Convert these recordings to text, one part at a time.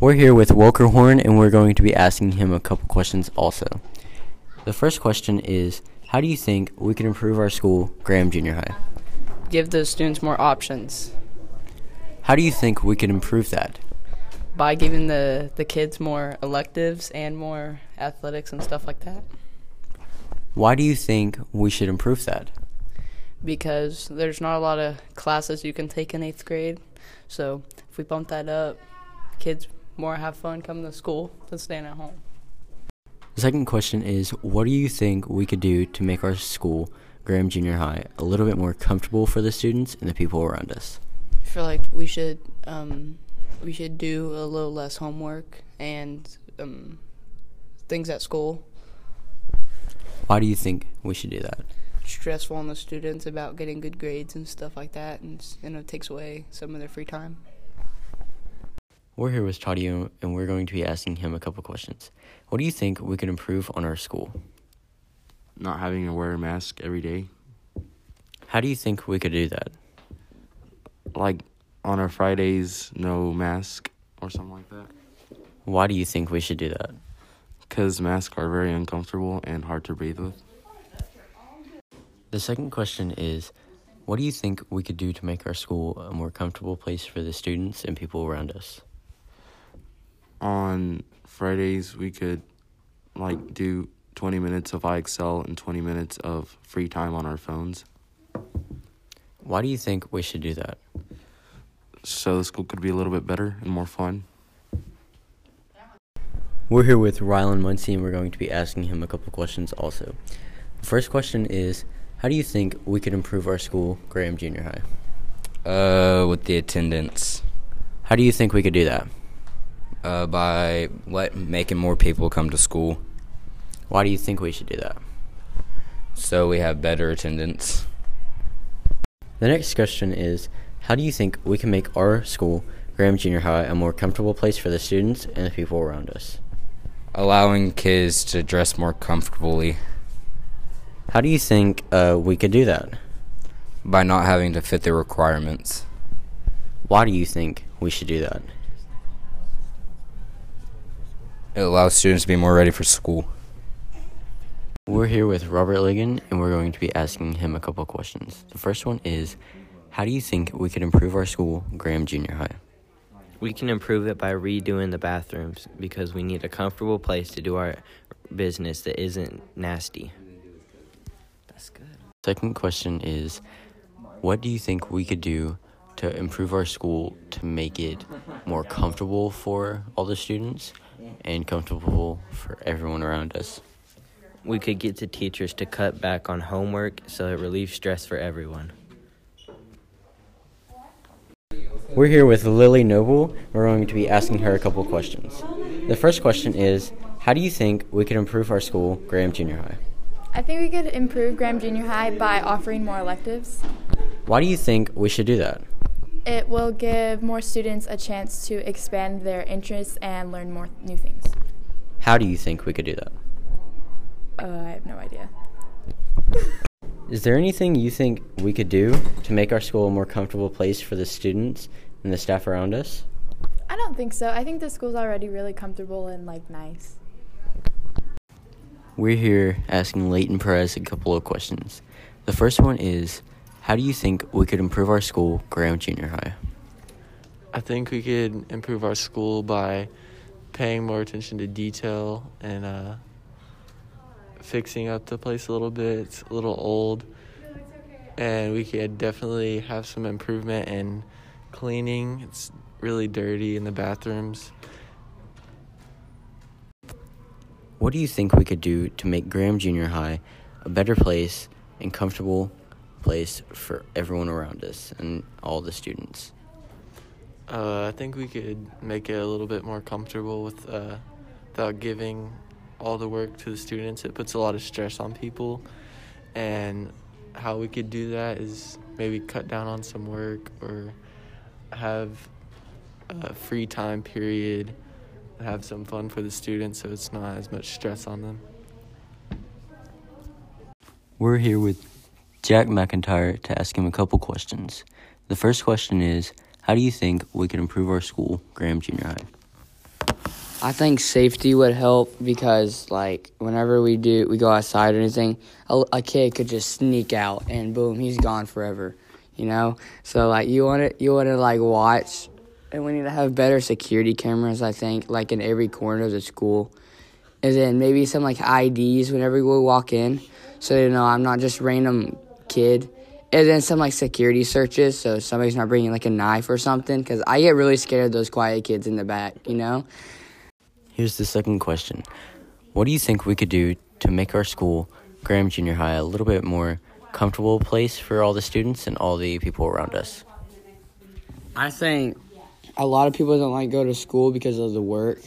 We're here with Walker Horn, and we're going to be asking him a couple questions also. The first question is How do you think we can improve our school, Graham Junior High? Give the students more options How do you think we can improve that? by giving the, the kids more electives and more athletics and stuff like that. Why do you think we should improve that? Because there's not a lot of classes you can take in eighth grade. So if we bump that up, kids more have fun coming to school than staying at home. The second question is What do you think we could do to make our school, Graham Junior High, a little bit more comfortable for the students and the people around us? I feel like we should um, we should do a little less homework and um, things at school. Why do you think we should do that? Stressful on the students about getting good grades and stuff like that, and you know, it takes away some of their free time. We're here with Tadio, and we're going to be asking him a couple questions. What do you think we could improve on our school? not having to wear a mask every day. How do you think we could do that? Like on our Fridays, no mask or something like that. Why do you think we should do that? Because masks are very uncomfortable and hard to breathe with. The second question is What do you think we could do to make our school a more comfortable place for the students and people around us? On Fridays, we could like do 20 minutes of IXL and 20 minutes of free time on our phones. Why do you think we should do that? So the school could be a little bit better and more fun. We're here with Rylan Muncie, and we're going to be asking him a couple questions also. The first question is How do you think we could improve our school, Graham Junior High? Uh, with the attendance, How do you think we could do that? Uh, by let making more people come to school, Why do you think we should do that? so we have better attendance. The next question is How do you think we can make our school, Graham Junior High, a more comfortable place for the students and the people around us? Allowing kids to dress more comfortably How do you think uh, we could do that? by not having to fit the requirements. Why do you think we should do that? It allows students to be more ready for school. We're here with Robert Ligon, and we're going to be asking him a couple of questions. The first one is How do you think we could improve our school, Graham Junior High? We can improve it by redoing the bathrooms because we need a comfortable place to do our business that isn't nasty. That's good. Second question is What do you think we could do to improve our school to make it more comfortable for all the students and comfortable for everyone around us? We could get the teachers to cut back on homework so it relieves stress for everyone. We're here with Lily Noble. We're going to be asking her a couple questions. The first question is How do you think we could improve our school, Graham Junior High? I think we could improve Graham Junior High by offering more electives. Why do you think we should do that? It will give more students a chance to expand their interests and learn more new things. How do you think we could do that? Uh, I have no idea. Is there anything you think we could do to make our school a more comfortable place for the students and the staff around us? I don't think so. I think the school's already really comfortable and like nice. We're here asking Leighton Perez a couple of questions. The first one is How do you think we could improve our school, Graham Junior High? I think we could improve our school by paying more attention to detail and uh, fixing up the place a little bit. It's a little old. And we could definitely have some improvement in cleaning. It's really dirty in the bathrooms. What do you think we could do to make Graham Junior High a better place and comfortable place for everyone around us and all the students? Uh, I think we could make it a little bit more comfortable with uh, without giving all the work to the students. It puts a lot of stress on people, and how we could do that is maybe cut down on some work or have a free time period, have some fun for the students, so it's not as much stress on them. We're here with Jack McIntyre to ask him a couple questions. The first question is How do you think we can improve our school, Graham Junior High? I think safety would help because, like, whenever we do, we go outside or anything, a, a kid could just sneak out and boom, he's gone forever. You know, so like you want to you want to like watch, and we need to have better security cameras. I think like in every corner of the school, and then maybe some like IDs whenever we walk in, so you know I'm not just random kid. And then some like security searches, so somebody's not bringing like a knife or something. Because I get really scared of those quiet kids in the back, you know. Here's the second question What do you think we could do to make our school, Graham Junior High, a little bit more comfortable place for all the students and all the people around us? I think a lot of people don't like go to school because of the work.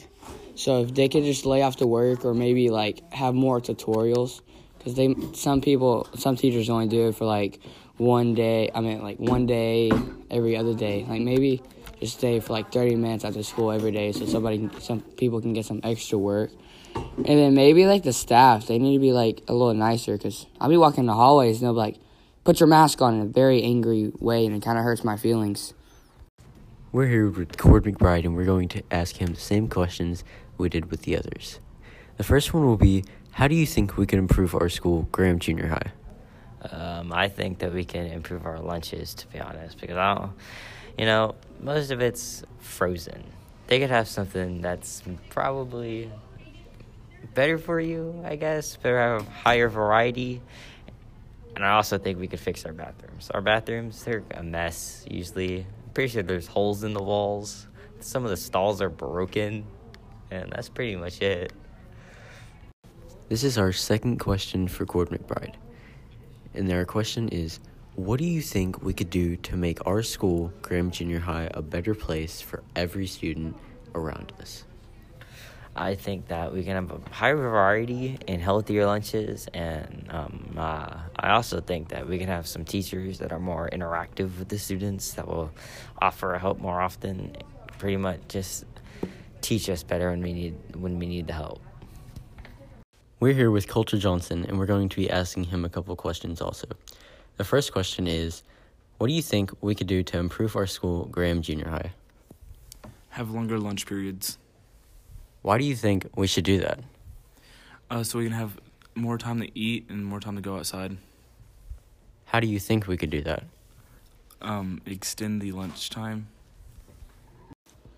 So if they could just lay off the work or maybe like have more tutorials because they some people some teachers only do it for like one day. I mean like one day every other day. Like maybe just stay for like 30 minutes after school every day so somebody some people can get some extra work. And then maybe like the staff, they need to be like a little nicer because I'll be walking the hallways and they'll be like, put your mask on in a very angry way and it kind of hurts my feelings. We're here with Cord McBride and we're going to ask him the same questions we did with the others. The first one will be How do you think we can improve our school, Graham Junior High? Um, I think that we can improve our lunches, to be honest, because I don't, you know, most of it's frozen. They could have something that's probably better for you, I guess, but have higher variety. And I also think we could fix our bathrooms. Our bathrooms, they're a mess usually. I'm pretty sure there's holes in the walls. Some of the stalls are broken. And that's pretty much it. This is our second question for Cord McBride. And our question is What do you think we could do to make our school, Graham Junior High, a better place for every student around us? I think that we can have a higher variety and healthier lunches, and um, uh, I also think that we can have some teachers that are more interactive with the students that will offer help more often. Pretty much just teach us better when we need when we need the help. We're here with Coulter Johnson, and we're going to be asking him a couple questions also. The first question is What do you think we could do to improve our school, Graham Junior High? Have longer lunch periods. Why do you think we should do that? Uh, so we can have more time to eat and more time to go outside. How do you think we could do that? Um, extend the lunch time.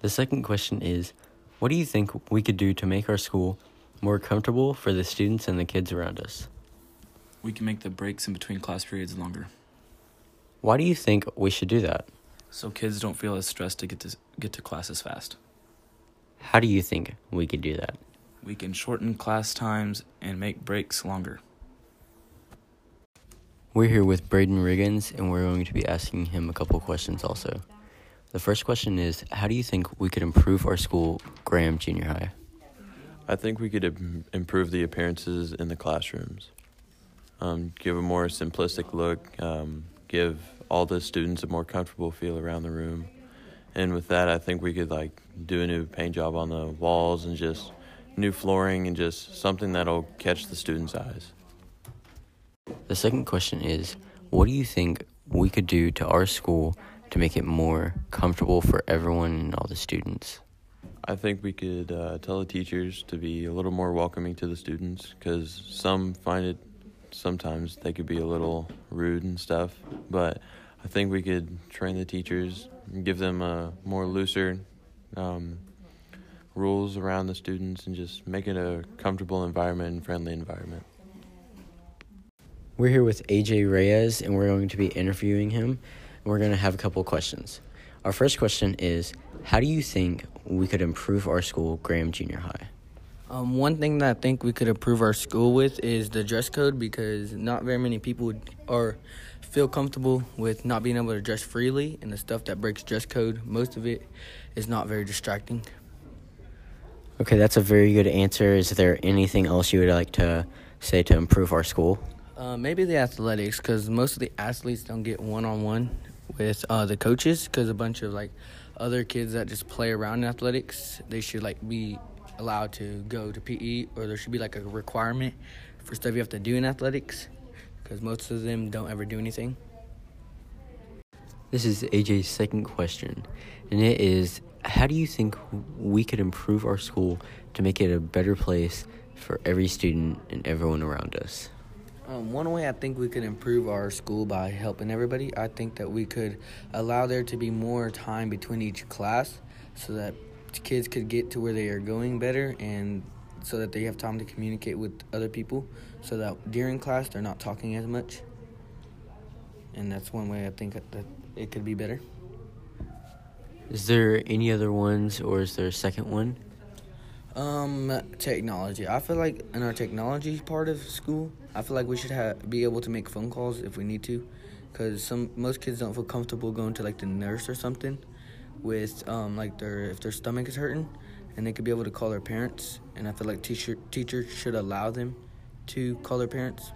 The second question is What do you think we could do to make our school more comfortable for the students and the kids around us? We can make the breaks in between class periods longer. Why do you think we should do that? So kids don't feel as stressed to get to get to classes fast. How do you think we could do that? We can shorten class times and make breaks longer. We're here with Braden Riggins, and we're going to be asking him a couple questions also. The first question is How do you think we could improve our school, Graham Junior High? I think we could Im- improve the appearances in the classrooms. Um, give a more simplistic look, um, give all the students a more comfortable feel around the room. And with that, I think we could like do a new paint job on the walls and just new flooring and just something that'll catch the students' eyes. The second question is What do you think we could do to our school to make it more comfortable for everyone and all the students? I think we could uh, tell the teachers to be a little more welcoming to the students because some find it sometimes they could be a little rude and stuff. But I think we could train the teachers, and give them a more looser um, rules around the students, and just make it a comfortable environment and friendly environment. We're here with AJ Reyes, and we're going to be interviewing him. And we're going to have a couple questions. Our first question is How do you think we could improve our school, Graham Junior High? Um, one thing that I think we could improve our school with is the dress code because not very many people would, are feel comfortable with not being able to dress freely and the stuff that breaks dress code. Most of it is not very distracting. Okay, that's a very good answer. Is there anything else you would like to say to improve our school? Uh, maybe the athletics because most of the athletes don't get one on one with uh, the coaches because a bunch of like other kids that just play around in athletics they should like be allowed to go to PE or there should be like a requirement for stuff you have to do in athletics because most of them don't ever do anything. This is AJ's second question, and it is how do you think we could improve our school to make it a better place for every student and everyone around us? Um, one way I think we could improve our school by helping everybody, I think that we could allow there to be more time between each class so that kids could get to where they are going better and so that they have time to communicate with other people so that during class they're not talking as much. And that's one way I think that it could be better. Is there any other ones or is there a second one? Um, technology. I feel like in our technology part of school, I feel like we should have be able to make phone calls if we need to, because some most kids don't feel comfortable going to like the nurse or something, with um like their if their stomach is hurting, and they could be able to call their parents. And I feel like teacher teachers should allow them to call their parents